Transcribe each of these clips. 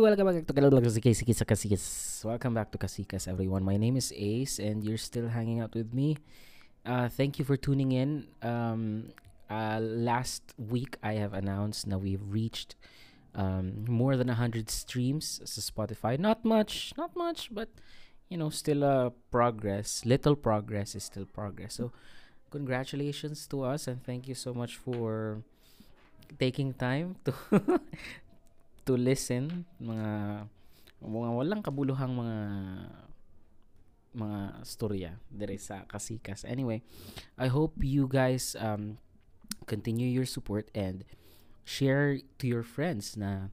Welcome back to Kasikas. Welcome back to Kasikas, everyone. My name is Ace, and you're still hanging out with me. Uh, thank you for tuning in. Um, uh, last week, I have announced that we've reached um, more than 100 streams sa Spotify. Not much, not much, but you know, still a progress. Little progress is still progress. So, congratulations to us, and thank you so much for taking time to to listen mga mga walang kabuluhang mga mga storya dire sa Kasikas. Anyway, I hope you guys um continue your support and share to your friends na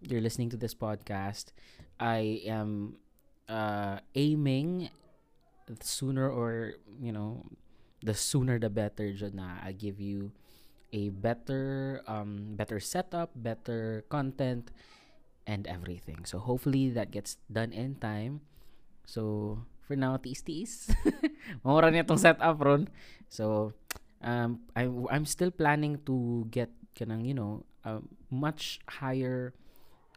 you're listening to this podcast. I am uh aiming sooner or you know the sooner the better dyan na I give you a better um better setup, better content and everything. So hopefully that gets done in time. So for now, tiis-tiis. Mamura niya tong setup ron. So um I I'm still planning to get kanang you know a much higher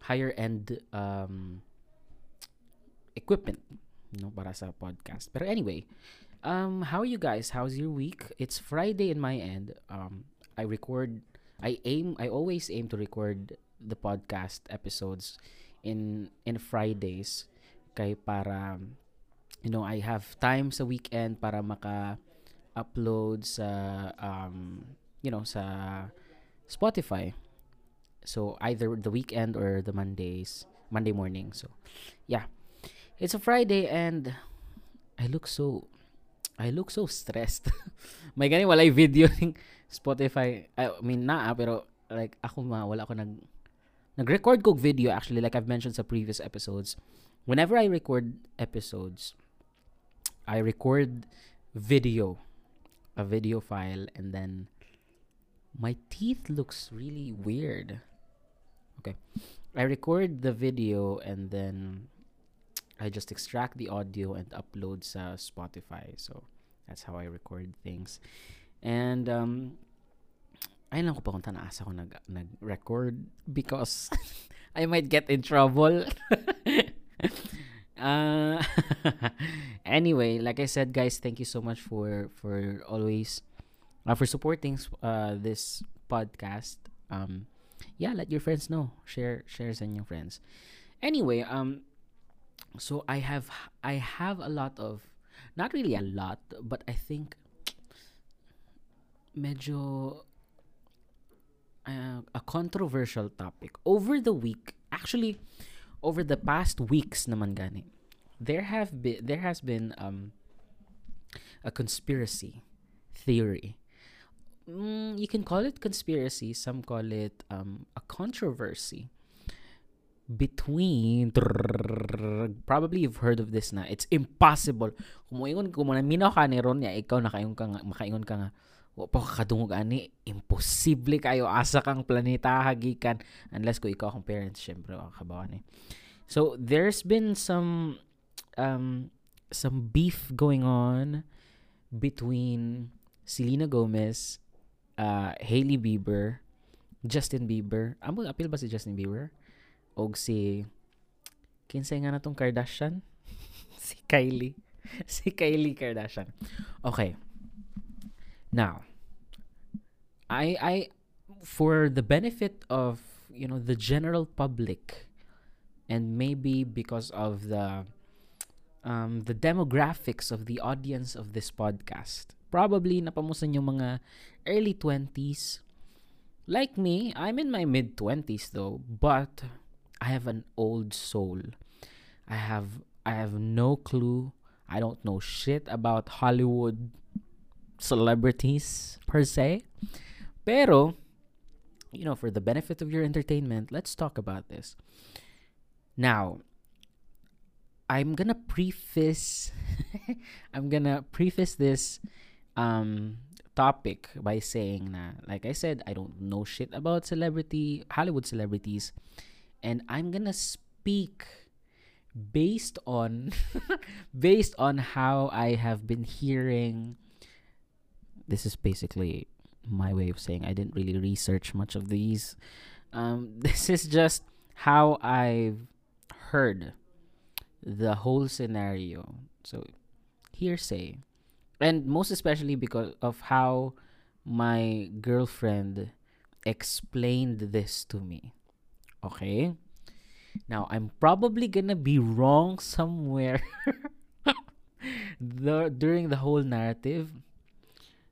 higher end um equipment know para sa podcast. Pero anyway, um how are you guys? How's your week? It's Friday in my end. Um I record I aim I always aim to record the podcast episodes in in Fridays. Kay para you know I have time sa weekend para maka upload sa um you know sa Spotify. So either the weekend or the Mondays Monday morning. So yeah. It's a Friday and I look so I look so stressed. May gani walay video ning Spotify I mean na pero like ako ma wala ako nag nag-record ko video actually like I've mentioned sa previous episodes. Whenever I record episodes I record video a video file and then my teeth looks really weird. Okay. I record the video and then I just extract the audio and upload sa Spotify. So that's how I record things and um ayun lang ko pa kung tanaas ako nag, nag-record because I might get in trouble. uh, anyway, like I said, guys, thank you so much for for always uh, for supporting uh, this podcast. Um, yeah, let your friends know. Share share sa your friends. Anyway, um, so I have I have a lot of not really a lot, but I think medyo uh, a controversial topic. Over the week actually over the past weeks naman gani there have been there has been um a conspiracy theory. Mm, you can call it conspiracy some call it um a controversy between probably you've heard of this na it's impossible. Kumuingon kung minaw ka ni ron ya ikaw nakaingon ka nga makaingon ka nga wa pa kadungog ani. Imposible kayo. Asa kang planeta hagikan. Unless ko ikaw akong parents syempre kabawa ni so there's been some um some beef going on between Selena Gomez uh Hailey Bieber Justin Bieber. Amo apil ba si Justin Bieber? Og si kinsay nga natong Kardashian? Si Kylie. Si Kylie Kardashian. Okay. Now I I for the benefit of you know the general public and maybe because of the um, the demographics of the audience of this podcast probably napamusan yung mga early 20s like me I'm in my mid 20s though but I have an old soul. I have I have no clue. I don't know shit about Hollywood celebrities per se Pero, you know, for the benefit of your entertainment, let's talk about this. Now, I'm gonna preface I'm gonna preface this um topic by saying na like I said, I don't know shit about celebrity Hollywood celebrities and I'm gonna speak based on based on how I have been hearing this is basically my way of saying I didn't really research much of these. Um, this is just how I've heard the whole scenario. So hearsay. And most especially because of how my girlfriend explained this to me. Okay? Now, I'm probably gonna be wrong somewhere the, during the whole narrative.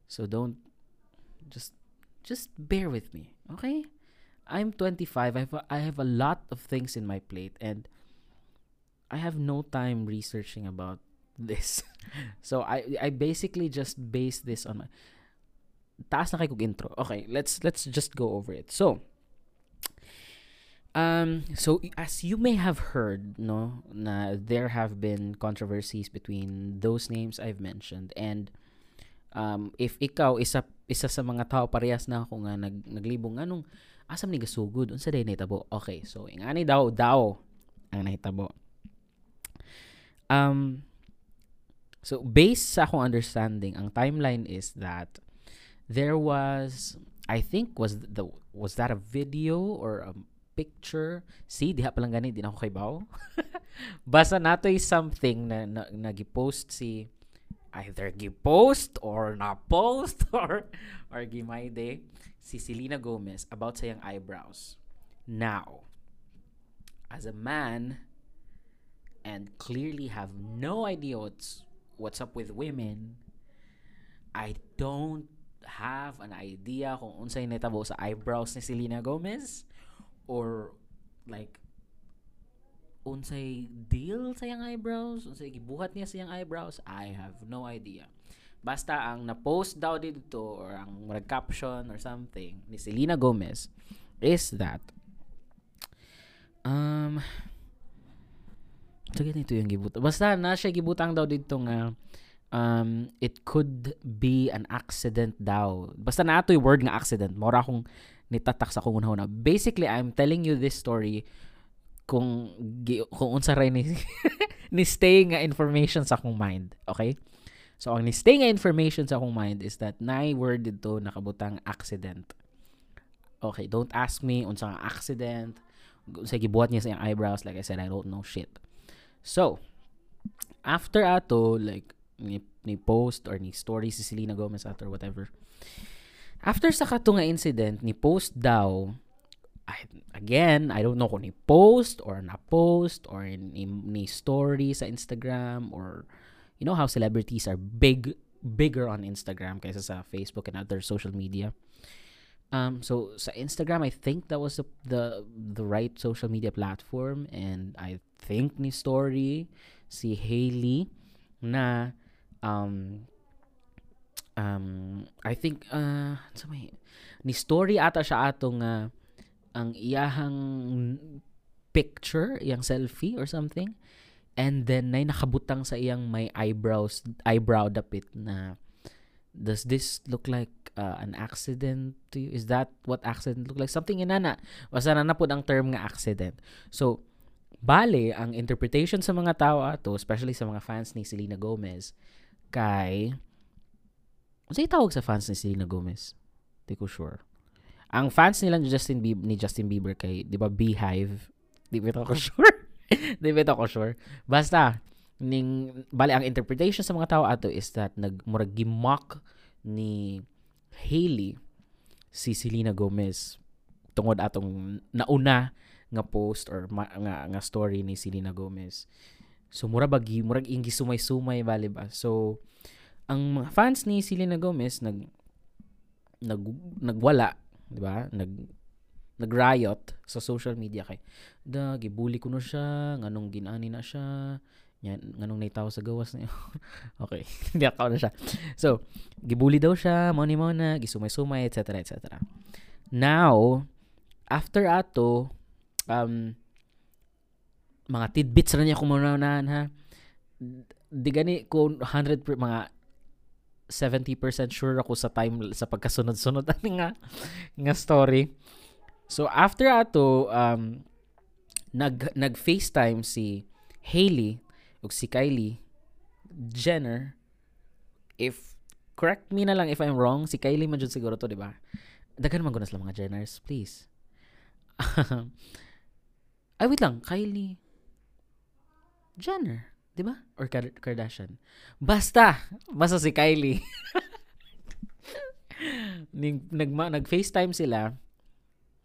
So don't just just bear with me, okay? I'm 25. I have a, I have a lot of things in my plate and I have no time researching about this. so I I basically just base this on my taas na kayo intro. Okay, let's let's just go over it. So, um, so as you may have heard, no, na there have been controversies between those names I've mentioned and um, if ikaw isa isa sa mga tao parehas na ako nga nag naglibong anong asam ni gasugod unsa day nahitabo? Okay so ingani daw daw ang nahitabo. Um so based sa akong understanding ang timeline is that there was I think was the was that a video or a picture? See diha pa lang gani di na ako kay baw basta natoy something na, na, na post si either gi-post or na-post or or gimayde si Selena Gomez about sa iyang eyebrows. Now, as a man and clearly have no idea what's what's up with women, I don't have an idea kung unsay netabo sa eyebrows ni Selena Gomez or like unsay deal sa iyang eyebrows, unsay gibuhat niya sa iyang eyebrows, I have no idea. Basta ang na-post daw dito or ang nag-caption or something ni Selena Gomez is that um Sige nito yung gibutang. Basta na siya gibutang daw dito nga um, it could be an accident daw. Basta na yung word nga accident. Mora akong nitatak sa kung una Basically, I'm telling you this story kung kung unsa ray ni ni stay nga information sa akong mind. Okay? So ang ni stay nga information sa akong mind is that nay word dito nakabutang accident. Okay, don't ask me unsa nga accident. Unsa gibuhat niya sa iyang eyebrows like I said I don't know shit. So after ato like ni, ni post or ni story si Selena Gomez or whatever. After sa kato nga incident ni post daw I, again, I don't know kung ni post or na post or ni, ni story sa Instagram or you know how celebrities are big bigger on Instagram kaysa sa Facebook and other social media. Um, so sa Instagram, I think that was the, the the right social media platform, and I think ni story si Hailey na um um I think uh sa may ni story ata siya atong uh, ang iyahang picture, iyang selfie or something. And then nay nakabutang sa iyang may eyebrows, eyebrow dapit na does this look like uh, an accident to you? Is that what accident look like? Something inana. Basta na na ang term nga accident. So, bale, ang interpretation sa mga tao ato, especially sa mga fans ni Selena Gomez, kay... Ano tawag sa fans ni Selena Gomez? Hindi ko sure. Ang fans nila ni Justin Bieber, ni Justin Bieber kay, 'di ba, Beehive. Di ba ako sure? di ba ako sure? Basta ning bali ang interpretation sa mga tao ato is that nagmurag mock ni Hailey si Selena Gomez tungod atong nauna nga post or ma, nga nga story ni Selena Gomez. So mura bagi murag ingi sumay-sumay bali ba. So ang mga fans ni Selena Gomez nag nag nagwala 'di ba? Nag nag-riot sa social media kay da gibuli ko no siya nganong ginani na siya yan nganong naitaw sa gawas niya okay hindi ako na siya. So gibuli daw siya mo ni mo na gisumay-sumay etc etc now after ato um mga tidbits na niya muna ha di gani ko 100 per, mga 70% sure ako sa time sa pagkasunod-sunod ani nga nga story. So after ato um nag nag FaceTime si Hailey ug si Kylie Jenner if correct me na lang if I'm wrong si Kylie man jud siguro to di ba daghan man gunas lang mga Jenners please Ay, wait lang. Kylie Jenner. Di ba? Or Kardashian. Basta. Basta si Kylie. Nag, nag-FaceTime sila.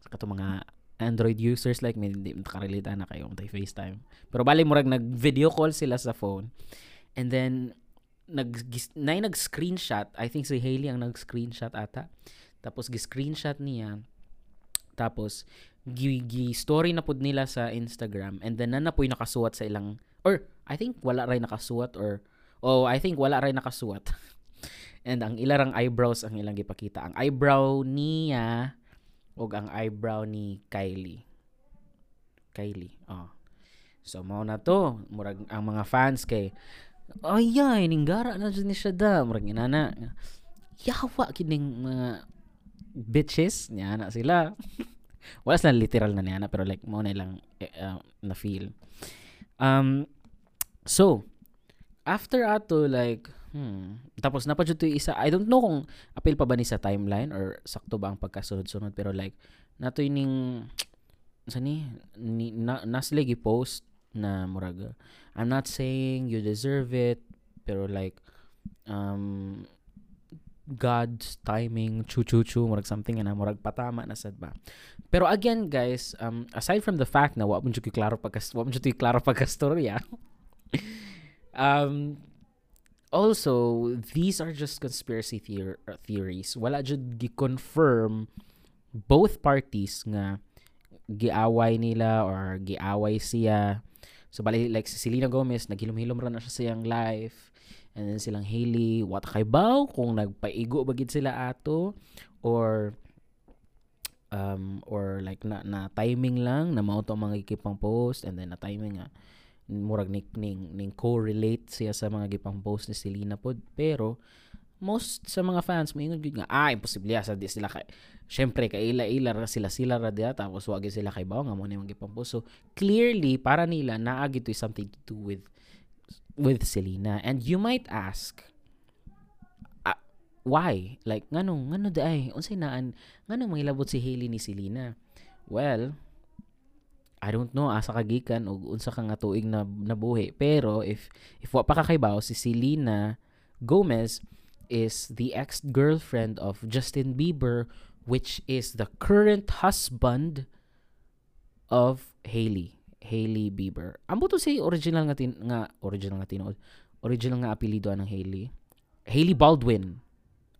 Kato mga Android users like me, hindi makarelate na kayo kung FaceTime. Pero bali mo nag-video call sila sa phone. And then, nag, na nag-screenshot. I think si Hailey ang nag-screenshot ata. Tapos, gi-screenshot niya. Tapos, gi-story na pud nila sa Instagram. And then, na na po nakasuwat sa ilang Or, I think wala ray nakasuwat or, oh, I think wala ray nakasuwat. And ang ilarang eyebrows ang ilang gipakita. Ang eyebrow niya o ang eyebrow ni Kylie. Kylie, oh. So, mao na to. Murag, ang mga fans kay, ay, ay, na dyan ni siya da. Murag, inana. Yawa, kining mga bitches. Niya na sila. Wala sila literal na niya na, pero like, mo na lang uh, na feel. Um, so, after ato, like, hmm, tapos napadyo to isa, I don't know kung appeal pa ba ni sa timeline or sakto ba ang pagkasunod-sunod, pero like, nato ning, sani, ni, na, naslagi post na muraga, I'm not saying you deserve it, pero like, um, God's timing, chu-chu-chu, murag something na murag patama na sad ba. Pero again, guys, um, aside from the fact na wa mo klaro pagka wa mo klaro pagka storya. um also, these are just conspiracy theor- theories. Wala jud gi-confirm both parties nga giaway nila or giaway siya. So bali like si Selena Gomez naghilom-hilom ra na siya sa iyang life And then silang Hailey, what kay baw kung nagpaigo bagid sila ato or um or like na, na timing lang na mao to mga gipang post and then na timing nga murag ning ning, ning correlate siya sa mga gipang post ni Selena pod pero most sa mga fans moingon gud nga ah imposible sa di sila kay syempre kay ila ila ra sila sila ra dia tapos wag sila kay bawo nga mo ni mga gipang post so clearly para nila naa gid something to do with with Selena. And you might ask, uh, why? Like, ngano, ngano daay? Unsay naan, ngano mangilabot si Hailey ni Selena? Well, I don't know asa kagikan o unsa ka nga tuig na nabuhi. Pero if if wa pa kakaybaw si Selena Gomez is the ex-girlfriend of Justin Bieber which is the current husband of Hailey. Hailey Bieber. Ambo to say original nga tin nga original nga tinuod. Original nga apelyido ng Hailey. Hailey Baldwin,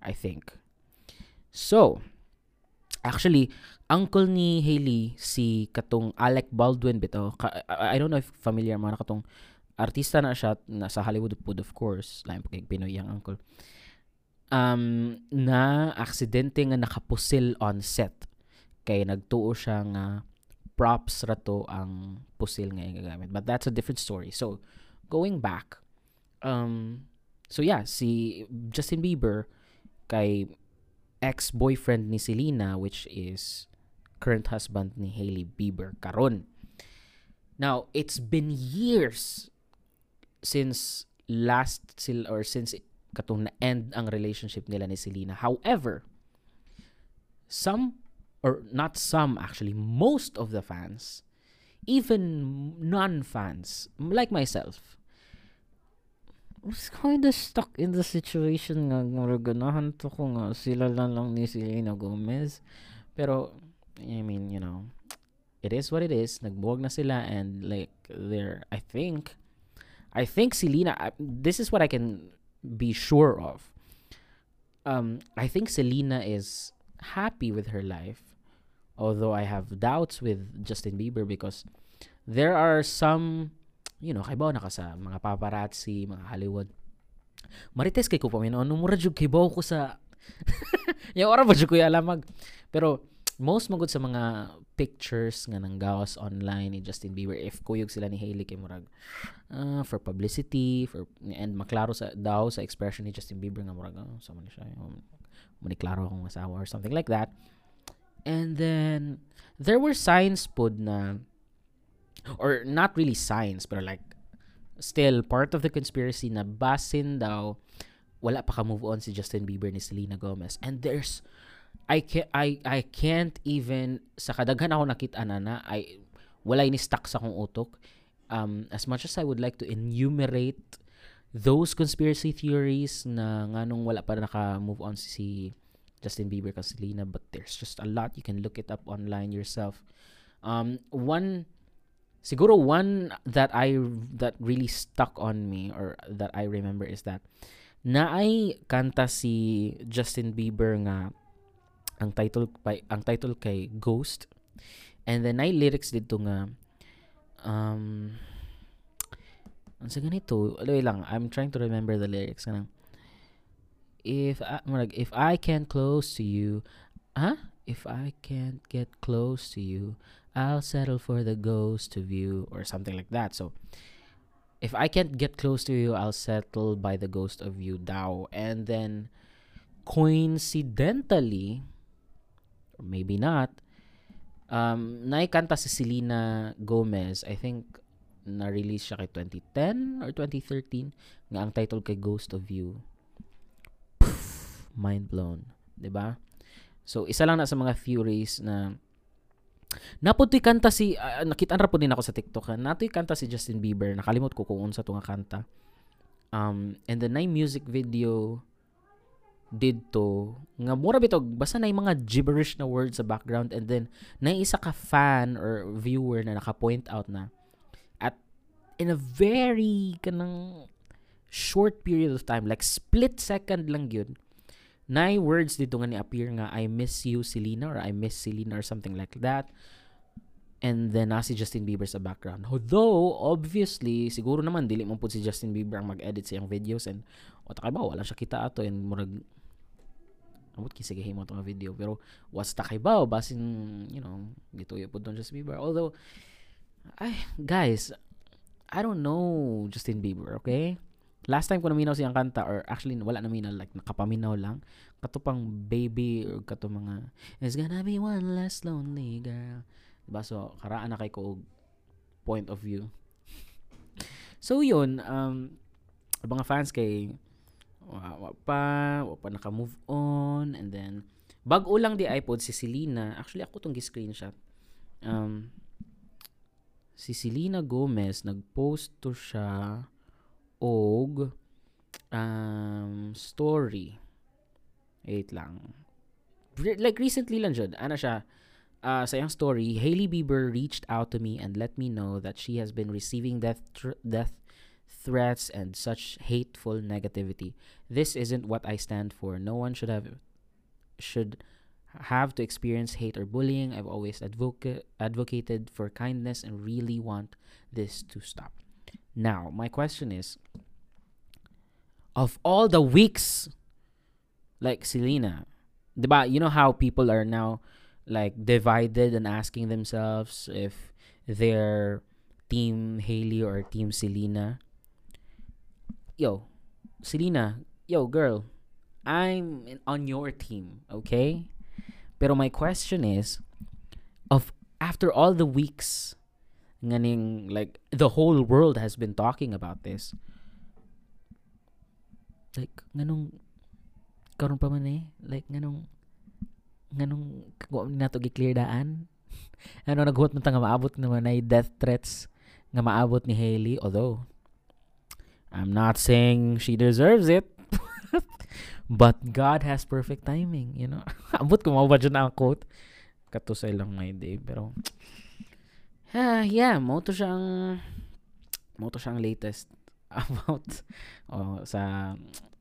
I think. So, actually, uncle ni Hailey si katong Alec Baldwin bito. I don't know if familiar mo na katong artista na siya nasa Hollywood of course. Lain pag Pinoy ang uncle. Um, na aksidente nga nakapusil on set. Kay nagtuo siya nga props rato ang pusil nga gagamit. But that's a different story. So, going back, um, so yeah, si Justin Bieber kay ex-boyfriend ni Selena which is current husband ni Hailey Bieber karon. Now, it's been years since last sil or since katong na-end ang relationship nila ni Selena. However, some or not some actually, most of the fans, even non-fans, like myself, was kind of stuck in the situation nga ganahan to ko nga sila lang lang ni Selena Gomez. Pero, I mean, you know, it is what it is. Nagbuwag na sila and like, they're, I think, I think Selena, this is what I can be sure of. Um, I think Selena is happy with her life although I have doubts with Justin Bieber because there are some you know kaybaw na ka sa mga paparazzi mga Hollywood. Marites kay ko pa ano mura jud kaybaw ko sa yung ora ba jud ko alamag pero most magud sa mga pictures nga nang gawas online ni Justin Bieber if kuyog sila ni Hailey kay murag uh, for publicity for and maklaro sa daw sa expression ni Justin Bieber nga murag uh, sa man siya um, maniklaro akong asawa or something like that. And then, there were signs pod na, or not really signs, but like, still, part of the conspiracy na basin daw, wala pa ka move on si Justin Bieber ni Selena Gomez. And there's, I can't, I, I can't even, sa kadaghan ako nakita na na, I, wala ni stuck sa akong utok. Um, as much as I would like to enumerate those conspiracy theories na nganong wala pa naka-move on si Justin Bieber kasi Selena but there's just a lot you can look it up online yourself um one siguro one that I that really stuck on me or that I remember is that na naay kanta si Justin Bieber nga ang title by ang title kay Ghost. And then ay lyrics dito nga um sa ganito wait lang I'm trying to remember the lyrics kanang if I, if I can't close to you huh? If I can't get close to you I'll settle for the ghost of you or something like that so if I can't get close to you I'll settle by the ghost of you daw and then coincidentally or maybe not um naikanta si Selena Gomez I think na-release siya kay 2010 or 2013 nga ang title kay Ghost of You. Poof, mind blown, ba? So isa lang na sa mga theories na Naputoy kanta si uh, nakita ra po din ako sa TikTok. Natoy kanta si Justin Bieber. Nakalimot ko kung unsa to nga kanta. Um and the night music video didto nga mura bitog basta na mga gibberish na words sa background and then na isa ka fan or viewer na naka-point out na in a very kanang short period of time, like split second lang yun, na words dito nga ni-appear nga, I miss you, Selena, or I miss Selena, or something like that. And then, na si Justin Bieber sa background. Although, obviously, siguro naman, dili mo po si Justin Bieber ang mag-edit sa videos and, o takay ba, wala siya kita ato and murag, amot kisagahin mo itong video. Pero, was takay ba, basin, you know, dito yung po Justin Bieber. Although, ay, guys, I don't know Justin Bieber, okay? Last time ko naminaw siyang kanta or actually wala naminaw like nakapaminaw lang kato pang baby or kato mga it's gonna be one less lonely girl. Diba? So, karaan na kay ko point of view. so, yun. Um, mga fans kay wa, pa, wa pa naka-move on and then bag-o lang di iPod si Selena. Actually, ako tong gi-screenshot. Um, si Selena Gomez nagpost to siya og um, story. Wait lang. Like recently lang jud. Ano siya? Uh, sa story, Hailey Bieber reached out to me and let me know that she has been receiving death tr- death threats and such hateful negativity. This isn't what I stand for. No one should have should have to experience hate or bullying. I've always advoca- advocated for kindness and really want this to stop. Now, my question is of all the weeks, like Selena, diba, you know how people are now like divided and asking themselves if they're team Haley or team Selena. Yo, Selena, yo, girl, I'm on your team, okay? Pero my question is, of after all the weeks, nganing like the whole world has been talking about this. Like nganong karon pa man eh, like nganong nganong wa na to gi-clear daan. ano naghuot man ta nga maabot naman ay death threats nga maabot ni Hailey although I'm not saying she deserves it. But God has perfect timing, you know. Ambot ko mo ba dyan ang quote? Kato sa ilang may day. Pero, ah, yeah, mo to siyang, mo to siyang latest about oh, sa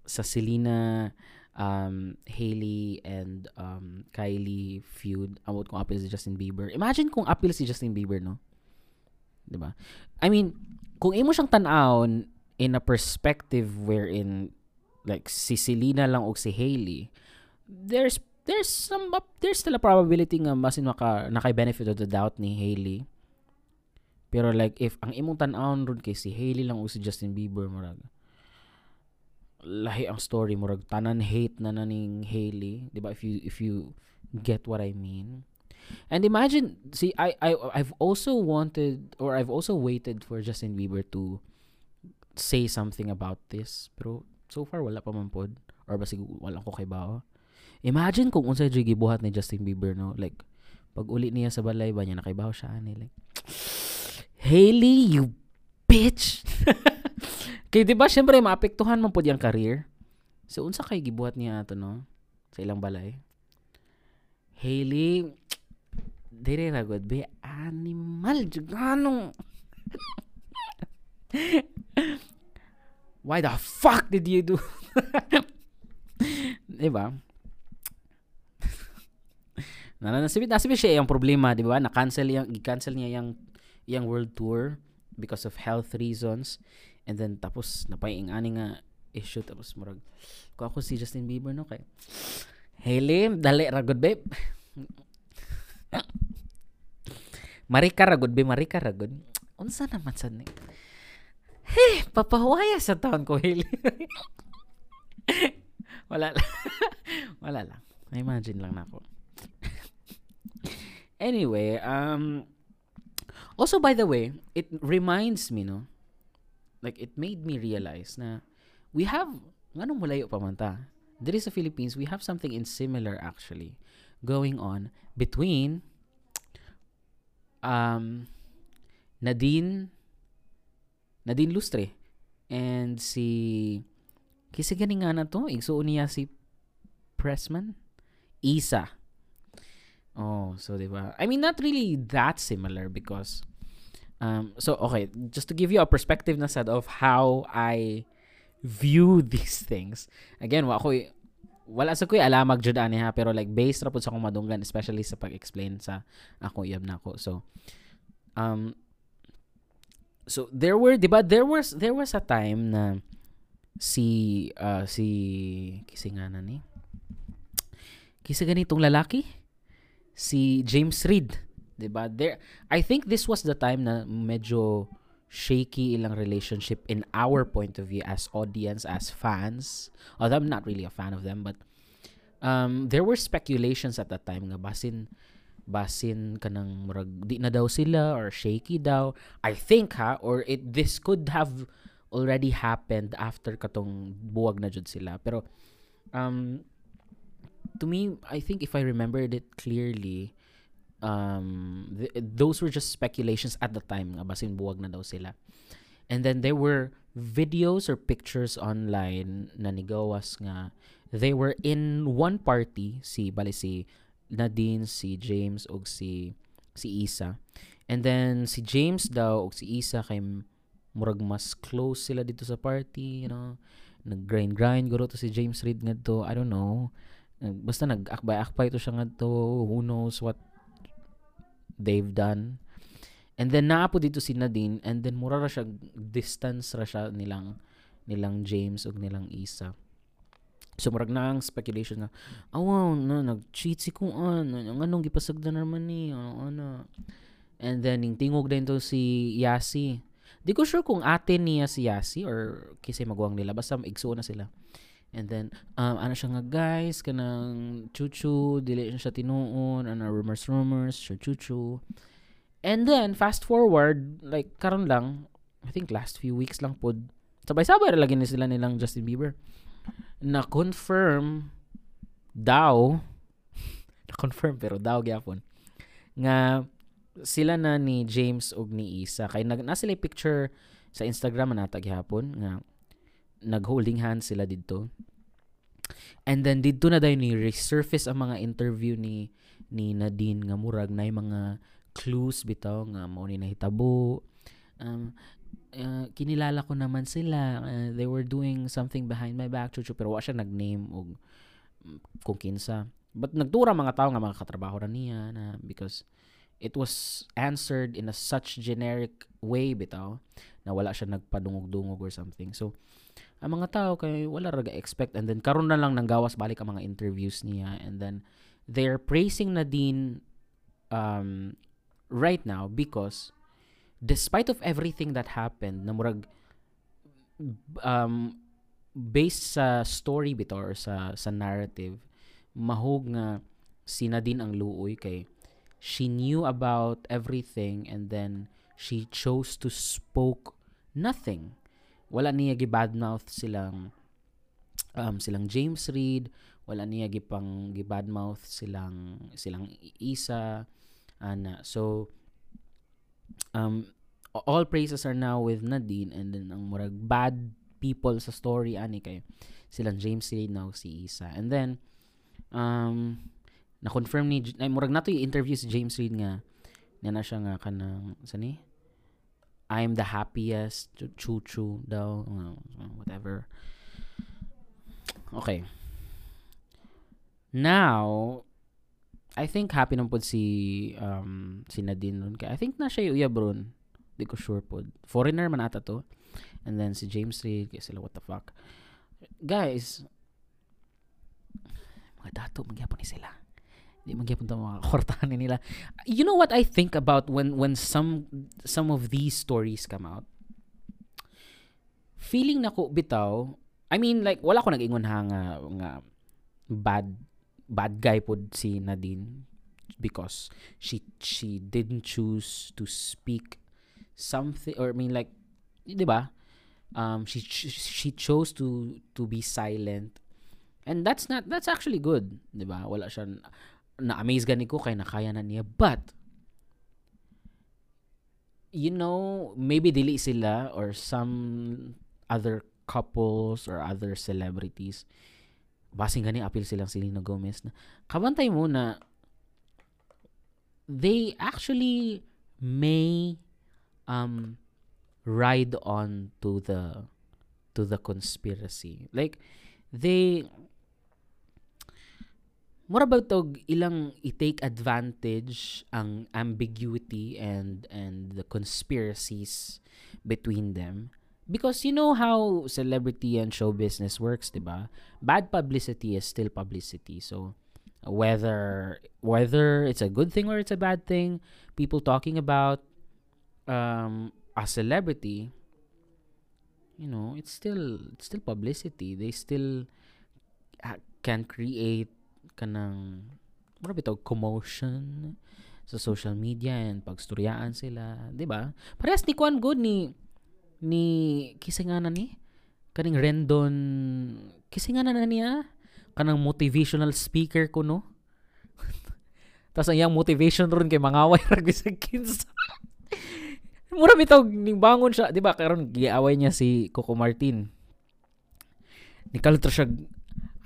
sa Selena um, Hailey and um, Kylie feud about kung appeal si Justin Bieber. Imagine kung appeal si Justin Bieber, no? 'Di ba? I mean, kung imo siyang tan-awon in a perspective wherein like si Selena lang o si Hailey, there's there's some there's still a probability nga masin maka nakay benefit of the doubt ni Hailey. Pero like if ang imong tan-awon ron kay si Hailey lang o si Justin Bieber murag lahi ang story murag tanan hate na naning Hailey, 'di ba? If you if you get what I mean. And imagine see I I I've also wanted or I've also waited for Justin Bieber to say something about this. Pero So far wala pa man pod or basig wala ko kay bawa. Imagine kung unsay gibuhat ni Justin Bieber no like pag uli niya sa balay ba niya nakaibaw siya ani like Hailey, you bitch! kay di ba syempre maapektuhan man pud yang career. So unsa kay gibuhat niya ato no sa ilang balay? Hailey dire ra gud be animal jugano. Why the fuck did you do? diba? na nasibit nasibit siya yung problema, di ba? Na-cancel yung i-cancel niya yung yung world tour because of health reasons. And then tapos napaying ani nga issue tapos murag ko ako si Justin Bieber no kay Hailey, dali ra good babe. Marika ra good babe, Marika ra good. Unsa naman sa ni? Hey, papahuaya sa taon ko Hailey. Wala lang. Wala lang. Imagine lang na anyway, um also by the way, it reminds me no like it made me realize na we have nganong mulayo pa man ta. There is a Philippines, we have something in similar actually going on between um Nadine Nadine Lustre and si Kisa gani nga na to, igsuon niya si Pressman, Isa. Oh, so 'di ba? I mean not really that similar because um so okay, just to give you a perspective na sad of how I view these things. Again, wa ako wala sa ko'y alamag jud ani ha pero like based ra pud sa akong madunggan especially sa pag-explain sa ako iyab nako. So um so there were 'di ba there was there was a time na si uh, si kisi nga na ni kisa ganitong lalaki si James Reid 'di ba? There I think this was the time na medyo shaky ilang relationship in our point of view as audience as fans. Although I'm not really a fan of them but um there were speculations at that time nga basin basin kanang murag di na daw sila or shaky daw. I think ha or it this could have already happened after katong buwag na jud sila. Pero um to me I think if I remembered it clearly um th- those were just speculations at the time nga basin buwag na daw sila and then there were videos or pictures online na nigawas nga they were in one party si bali si Nadine si James ug si si Isa and then si James daw ug si Isa kay murag mas close sila dito sa party, you know. Nag-grind grind guro to si James Reid ngadto, I don't know. Basta nag-akbay-akbay to siya ngadto, who knows what they've done. And then naapo dito si Nadine and then mura ra siya distance ra siya nilang nilang James ug nilang Isa. So murag na ang speculation na awaw na nag-cheat si kung ano, anong gipasagdan naman ni, ano ano. And then ning tingog din to si Yasi Di ko sure kung ate niya si Yasi or kasi magwang nila. Basta igsuon na sila. And then, um, ano siya nga guys, kanang chuchu, dili siya tinuon, ano, rumors, rumors, siya chuchu. And then, fast forward, like, karon lang, I think last few weeks lang po, sabay-sabay lagi ni sila nilang Justin Bieber. Na-confirm daw, na-confirm pero daw gyapon, nga sila na ni James ug ni Isa kay nag na sila picture sa Instagram na natag hapon nga nag-holding hands sila didto. And then didto na dayon ni resurface ang mga interview ni ni Nadine nga murag na mga clues bitaw nga mao ni nahitabo. Um, uh, kinilala ko naman sila. Uh, they were doing something behind my back, chuchu, pero wa siya nag-name og kung kinsa. But nagtura mga tao nga mga katrabaho ra niya na because it was answered in a such generic way bitaw na wala siya nagpadungog-dungog or something. So, ang mga tao kay wala raga expect and then karon na lang nang gawas balik ang mga interviews niya and then they're praising Nadine um, right now because despite of everything that happened na murag um, based sa story bitaw or sa sa narrative mahog nga si Nadine ang luoy kay she knew about everything and then she chose to spoke nothing. Wala niya gibadmouth silang um, silang James Reid, wala niya gipang gibadmouth silang silang Isa ana. So um all praises are now with Nadine and then ang murag bad people sa story ani kay silang James Reid now si Isa and then um na-confirm ni ay murag nato yung interview si James Reid nga na na siya nga kanang sani I'm the happiest chu daw whatever. Okay. Now I think happy nang pod si um si Nadine nun. I think na siya yung uyabron di ko sure pod foreigner man ata to. And then si James Reid kay sila what the fuck. Guys mga dato magyapon ni sila di magyapon ta mga kortahan nila. You know what I think about when when some some of these stories come out? Feeling nako bitaw I mean like wala ko nag-ingon ha nga, nga bad bad guy pod si Nadine because she she didn't choose to speak something or I mean like 'di ba? Um she she chose to to be silent. And that's not that's actually good 'di ba? Wala siya na amaze gani ko kay nakaya na niya. But you know maybe dili sila or some other couples or other celebrities. Basing gani appeal silang Selena Gomez na kabantay mo na they actually may um ride on to the to the conspiracy. Like they mura ba tog ilang i-take advantage ang ambiguity and and the conspiracies between them because you know how celebrity and show business works, ba? Bad publicity is still publicity. So whether whether it's a good thing or it's a bad thing, people talking about um a celebrity, you know, it's still it's still publicity. They still can create kanang ano bitaw commotion sa social media and pagstoryaan sila, 'di ba? Parehas ni Kwan Good ni ni kisa nga na ni kaning Rendon kisa nga na niya kanang motivational speaker ko no? Tapos ang iyang motivation ron kay mangaway ra sa kinsa. Mura bitaw ning bangon siya di ba? Karon giaway niya si Coco Martin. Ni kaltra siya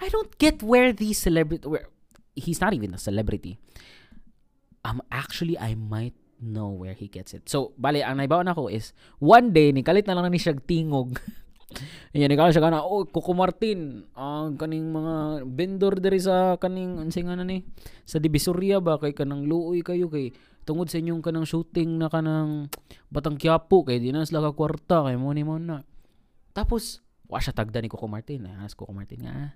I don't get where these celebrity where he's not even a celebrity um actually I might know where he gets it. So, bali, ang naibaw na ko is, one day, ni kalit na lang ni siya tingog. Yan, ni siya kana, oh, Coco Martin, ang uh, kaning mga vendor diri sa kaning, ansi nga ni, sa Divisoria ba, kay kanang luoy kayo, kay tungod sa inyong kanang shooting na kanang Batang Quiapo, kay di na sila ka kwarta, kay mo ni mo na. Tapos, wa siya tagda ni Coco Martin. Eh. Coco Martin nga, ah,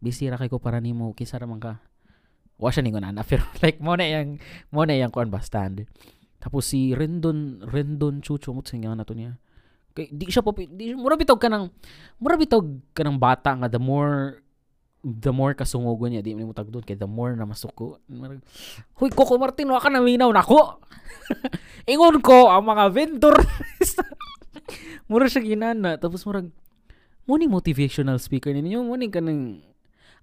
busy ra kay ko para nimo, kisa ra ka. Wa siya ningon ana pero like mo na yang mo na yang kuan ba stand. Tapos si Rendon Rendon Chucho mo nga na to niya. Kay di siya po di mura bitog kanang mura bitog kanang bata nga the more the more kasungugon niya di mo tagdon kay the more na masuko. Huy Coco Martin wa ka naminaw nako. Ingon ko ang mga vendor. Mura siya ginana tapos murag mo ni motivational speaker ninyo mo ni kanang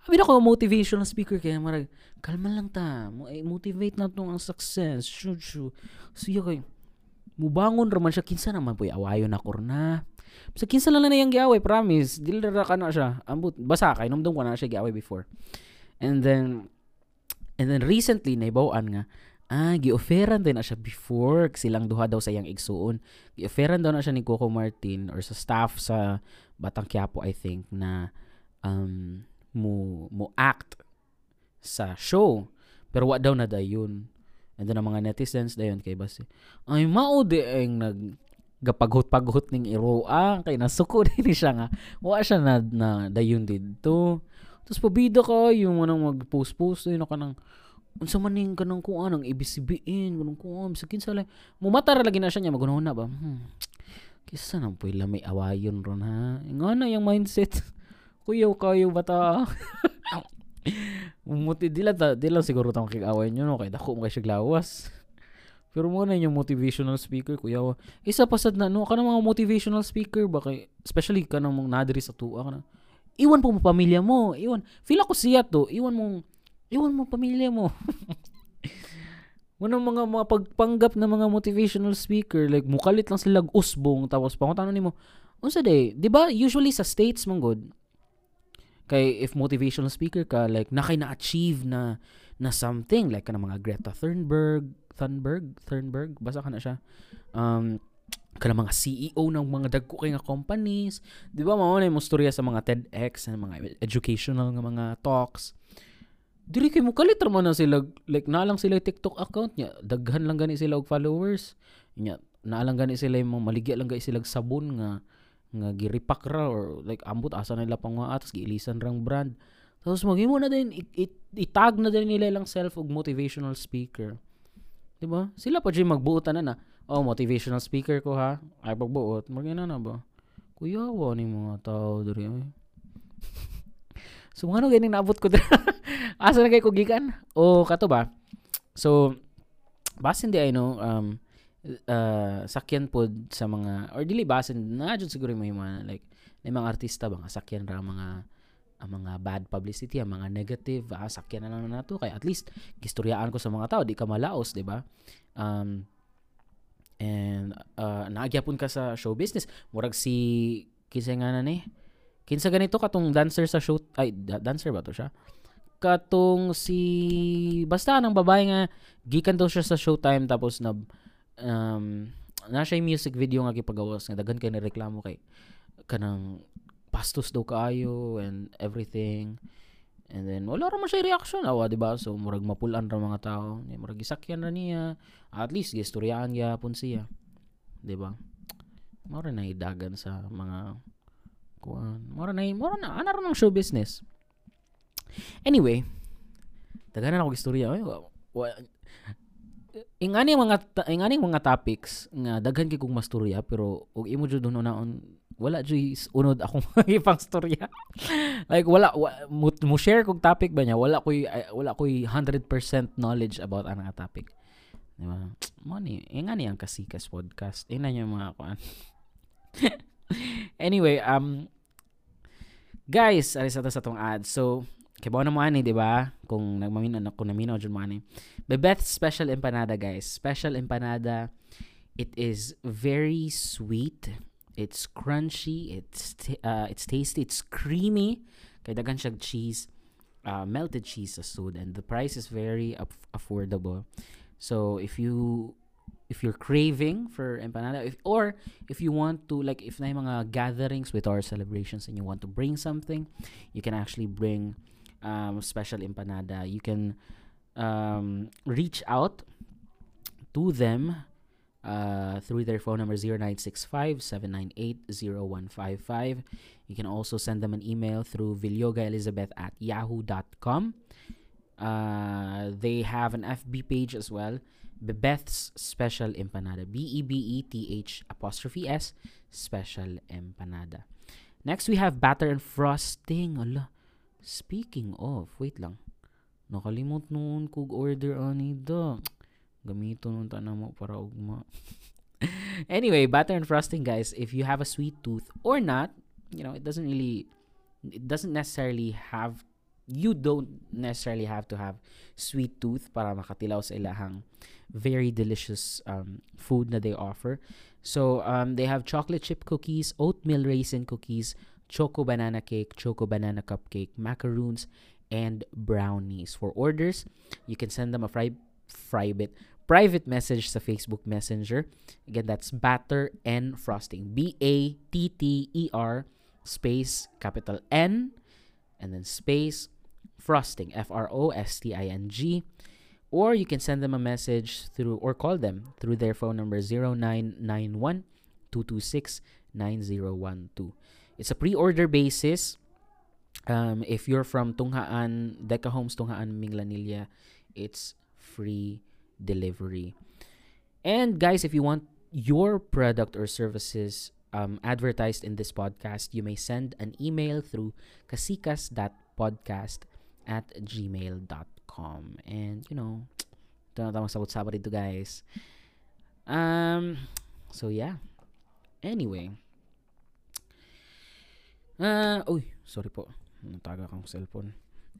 Abi ko motivational speaker kaya marag kalma lang ta. Eh, motivate na tong ang success. Shoo shoo. Siya kay mubangon raman siya kinsa naman poy awayon na korna. Sa kinsa lang na yang giaway, promise. Dili ra ka na siya. Ambot basa kay numdum ko na siya giaway before. And then and then recently naibawaan nga ah gioferan din na siya before silang duha daw sa iyang igsuon. Gioferan daw na siya ni Coco Martin or sa staff sa Batang Quiapo I think na um mo mo act sa show pero wa daw na dayon. And then ang mga netizens dayon kay basi ay mao di ang nag gapaghot-paghot ning iroa kay nasuko din siya nga. Wa siya na, na dayon didto. Tapos pabida ka yung manang mag-post-post yun ka nang unsa man ning kanang kuan ang ibisibiin kanang kuan sa kinsa lang mumatar lagi na siya niya magunahon na ba? Hmm. kisa nang puy may awayon ron ha? Nga na yung mindset kuyaw kayo bata. Muti dila ta dila siguro tang kig-away nyo no kay dako mo kay siya lawas. Pero mo na yung motivational speaker kuya. Isa pa sad na no kana mga motivational speaker ba kay especially kanang mong nadiri sa tuwa kana. Iwan po mo pamilya mo. Iwan. Feel ako siya to. Iwan mo iwan mo pamilya mo. Muna mga mga pagpanggap na mga motivational speaker like mukalit lang sila usbong tapos pangutano nimo unsa day di ba usually sa states man good kay if motivational speaker ka like nakay na-achieve na na something like kana mga Greta Thunberg Thunberg Thunberg basa ka na siya. Um kana mga CEO ng mga dagko kay nga companies. Di ba mao na mo sa mga TEDx sa mga educational nga mga talks. Dili kay mo kalit man na sila like na lang sila TikTok account niya. Daghan lang gani sila og followers. Nya na lang gani sila mo maligya lang gani sila sabon nga nga giripak ra or like ambot asa na nila pang atas giilisan rang brand. Tapos maghimo na din it, it, itag na din nila lang self og motivational speaker. Di ba? Sila pa jud magbuotan na na? Oh motivational speaker ko ha? Ay pagbuot magina na ba? Kuya wa ni mga tao diri So, ano ganing naabot ko Asa na kay ko gikan? O kato ba? So, basin di ay no, um, uh, sakyan pod sa mga, or dili basin, na jud siguro may mga, like, may mga artista ba, nga sakyan ra mga, ang mga bad publicity, ang mga negative, ah, sakyan na lang na nato kay at least gistoryaan ko sa mga tao, di ka malaos, di ba? Um, and uh, naagyapon ka sa show business. Murag si kinsa nga na ni Kinsa ganito katong dancer sa show ay dancer ba to siya? Katong si basta nang babae nga gikan daw siya sa Showtime tapos na um na siya music video nga gipagawas nga daghan kay ni reklamo kay kanang pastos daw kaayo and everything. And then wala ra man siya reaction awa di ba? So murag mapulan ra mga tao. Murag gisakyan ra niya. At least gistoryaan gyapon siya. Di ba? Mao na idagan sa mga kuan mora na mora na ana ra show business anyway daghan na ako istorya ay wa, ingani mga ingani mga topics nga daghan kay kong mastorya pero og imo jud naon wala jud unod akong ipang storya. Like wala, wa, mo, mo share kog topic ba niya wala koy wala koy 100% knowledge about ana nga topic. Di ba? Mo ni ingani ang kasikas podcast. Ina niya mga kuan. Anyway um Guys, alis sa sa tong ad. So, kay na mo ani, di ba? Kung nagmaminaw na kung naminaw jud mo ani. Bebeth special empanada, guys. Special empanada. It is very sweet. It's crunchy. It's uh, it's tasty. It's creamy. Kay dagan siya cheese. Uh, melted cheese sa sud and the price is very af- affordable. So if you if you're craving for empanada if, or if you want to like if na mga gatherings with our celebrations and you want to bring something you can actually bring um, special empanada you can um, reach out to them uh, through their phone number 0965-798-0155 you can also send them an email through vilyogaelizabeth at yahoo.com uh, they have an fb page as well Bebeth's Special Empanada. B-E-B-E-T-H apostrophe S Special Empanada. Next, we have batter and frosting. Ala, speaking of, wait lang. Nakalimot noon kog order ani da. Gamito nun ta mo para ugma. anyway, batter and frosting guys, if you have a sweet tooth or not, you know, it doesn't really it doesn't necessarily have you don't necessarily have to have sweet tooth para makatilaw sa ilahang very delicious um, food that they offer. So um, they have chocolate chip cookies, oatmeal raisin cookies, choco banana cake, choco banana cupcake, macaroons, and brownies. For orders, you can send them a fri- private private message sa Facebook Messenger. Again, that's batter and frosting. B A T T E R space capital N and then space frosting. F R O S T I N G or you can send them a message through or call them through their phone number 0991 226 9012. It's a pre-order basis. Um, if you're from Tunghaan, Deca Homes Tunghaan Minglanilla, it's free delivery. And guys, if you want your product or services um, advertised in this podcast, you may send an email through kasikas.podcast at gmail.com com. And, you know, ito na tamang sabot-sabot dito, guys. Um, so, yeah. Anyway. Uh, uy, sorry po. Nataga kang cellphone.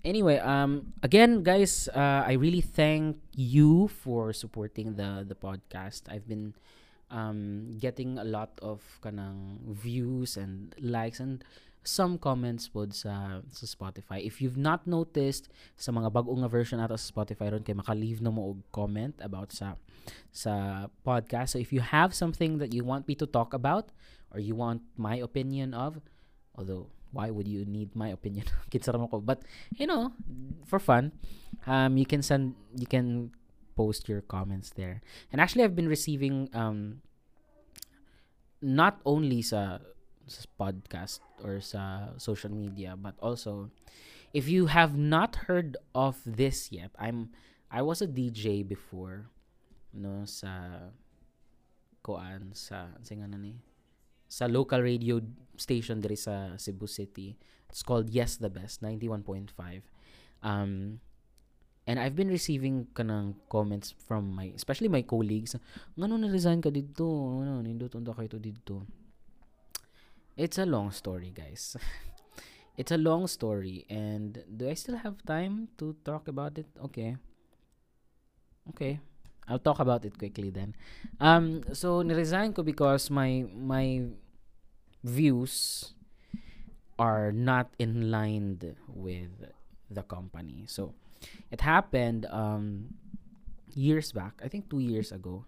anyway, um, again, guys, uh, I really thank you for supporting the the podcast. I've been um getting a lot of kanang views and likes and some comments pod sa sa Spotify. If you've not noticed sa mga bagong nga version ato sa Spotify ron kay maka-leave na mo og comment about sa sa podcast. So if you have something that you want me to talk about or you want my opinion of, although why would you need my opinion? But you know, for fun, um you can send you can post your comments there. And actually I've been receiving um not only sa sa podcast or sa social media but also if you have not heard of this yet I'm I was a DJ before no sa koan sa singa sa local radio station diri sa Cebu City it's called Yes the Best 91.5 um and I've been receiving kanang comments from my especially my colleagues ngano na resign ka didto ano nindot unta kay to didto it's a long story, guys. it's a long story, and do I still have time to talk about it? Okay. Okay. I'll talk about it quickly then. Um, so niresign ko because my my views are not in line with the company. So it happened um years back, I think 2 years ago.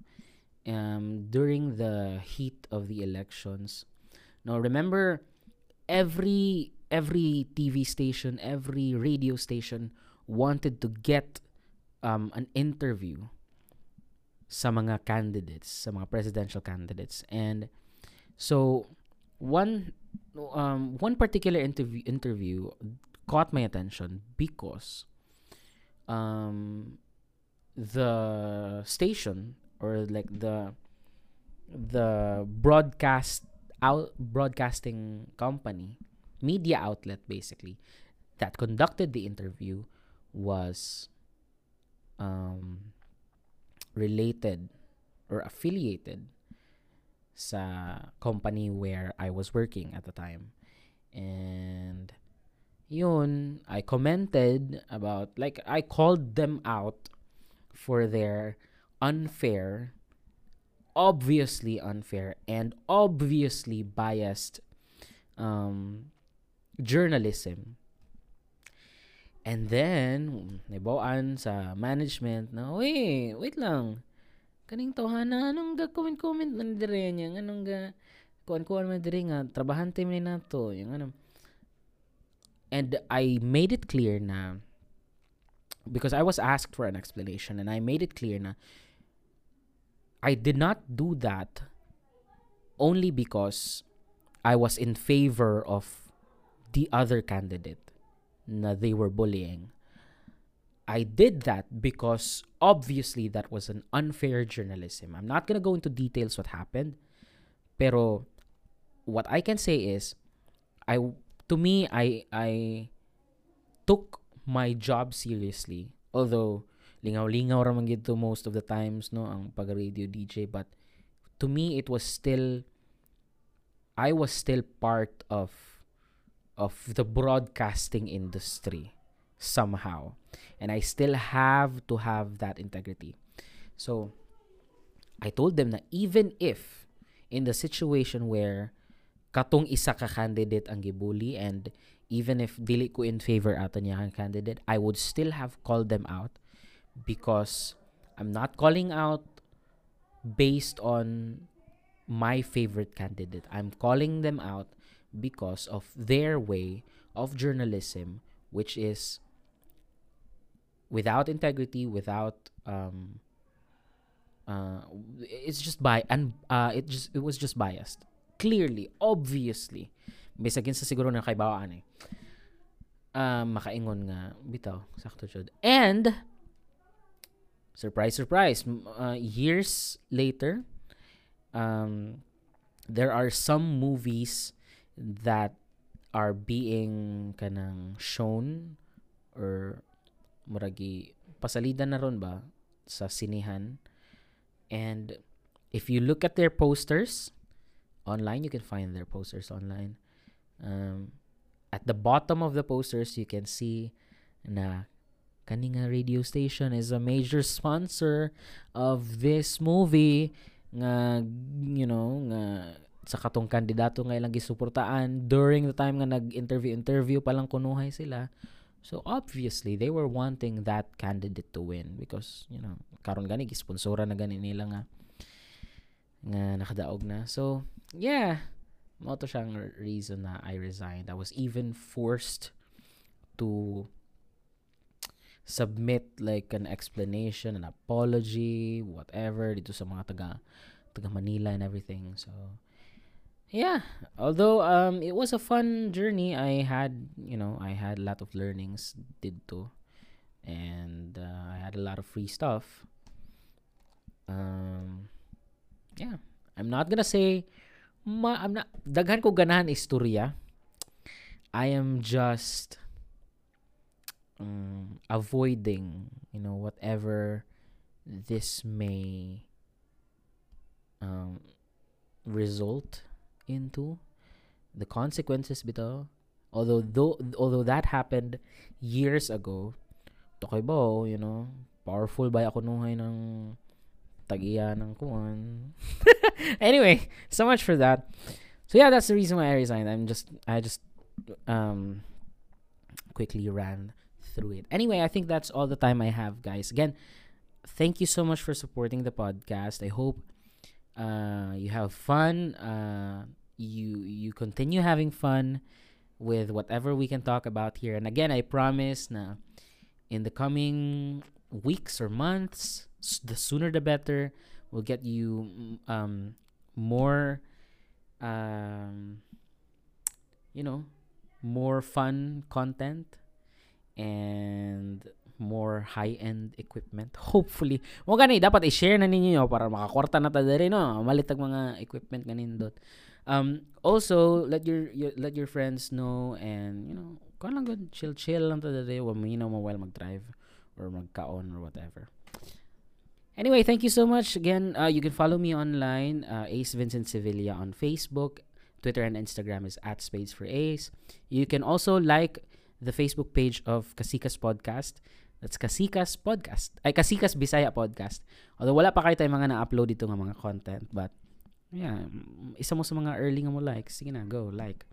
Um during the heat of the elections Now remember every every TV station, every radio station wanted to get um, an interview sa mga candidates, sa mga presidential candidates. And so one um, one particular interview interview caught my attention because um, the station or like the the broadcast out broadcasting company, media outlet basically, that conducted the interview was um, related or affiliated sa company where I was working at the time. And yun, I commented about, like, I called them out for their unfair obviously unfair and obviously biased um, journalism. And then, nabawaan sa management na, Uy, wait lang. Kaning tawhana, anong ga-comment-comment man dire niya? Anong ga, kuan-kuan man dire nga, trabahante man na to. Yung ano. And I made it clear na, because I was asked for an explanation and I made it clear na, I did not do that only because I was in favor of the other candidate na they were bullying. I did that because obviously that was an unfair journalism. I'm not to go into details what happened, pero what I can say is I to me I I took my job seriously. Although lingaw-lingaw ra man to most of the times no ang pag radio DJ but to me it was still I was still part of of the broadcasting industry somehow and I still have to have that integrity so I told them that even if in the situation where katong isa ka candidate ang gibully and even if dili ko in favor ato niya ang candidate I would still have called them out because I'm not calling out based on my favorite candidate. I'm calling them out because of their way of journalism, which is without integrity, without um, uh, it's just by and uh, it just it was just biased. Clearly, obviously, bisagin sa siguro na kay bawaan eh. Uh, makaingon nga bitaw sakto jud. And surprise, surprise, uh, years later, um, there are some movies that are being kanang shown or muragi pasalida na ron ba sa sinihan? And if you look at their posters online you can find their posters online. Um, at the bottom of the posters you can see na kaninga radio station is a major sponsor of this movie nga you know nga sa katong kandidato nga ilang gisuportaan during the time nga nag-interview interview pa lang kunuhay sila. So obviously they were wanting that candidate to win because you know karon gani gisponsora na gani nila nga nga nakadaog na. So yeah mo to siyang reason na I resigned. I was even forced to submit like an explanation, an apology, whatever dito sa mga taga taga Manila and everything. So yeah, although um it was a fun journey, I had, you know, I had a lot of learnings did to and uh, I had a lot of free stuff. Um yeah, I'm not gonna say ma I'm not daghan ko ganahan istorya. I am just um, avoiding you know whatever this may um, result into the consequences bito although though although that happened years ago to kay ba you know powerful ba ako ng tagiya ng kuan anyway so much for that so yeah that's the reason why I resigned I'm just I just um quickly ran through it. Anyway, I think that's all the time I have, guys. Again, thank you so much for supporting the podcast. I hope uh, you have fun. Uh, you you continue having fun with whatever we can talk about here. And again, I promise na in the coming weeks or months, the sooner the better, we'll get you um, more, um, you know, more fun content and more high-end equipment. Hopefully. Mo gani dapat i-share na ninyo para makakwarta na ta diri no. Malitag mga equipment ganindot. Um also let your, your let your friends know and you know, kan lang good chill chill lang ta diri wa mo mo while mag-drive or magkaon or whatever. Anyway, thank you so much again. Uh, you can follow me online, uh, Ace Vincent Sevilla on Facebook, Twitter and Instagram is at Spades for Ace. You can also like the Facebook page of Kasikas Podcast. That's Kasikas Podcast. Ay, Kasikas Bisaya Podcast. Although wala pa kayo tayong mga na-upload dito ng mga content. But, yeah, isa mo sa mga early nga mo like. Sige na, go, like.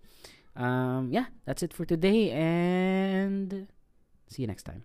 Um, yeah, that's it for today. And see you next time.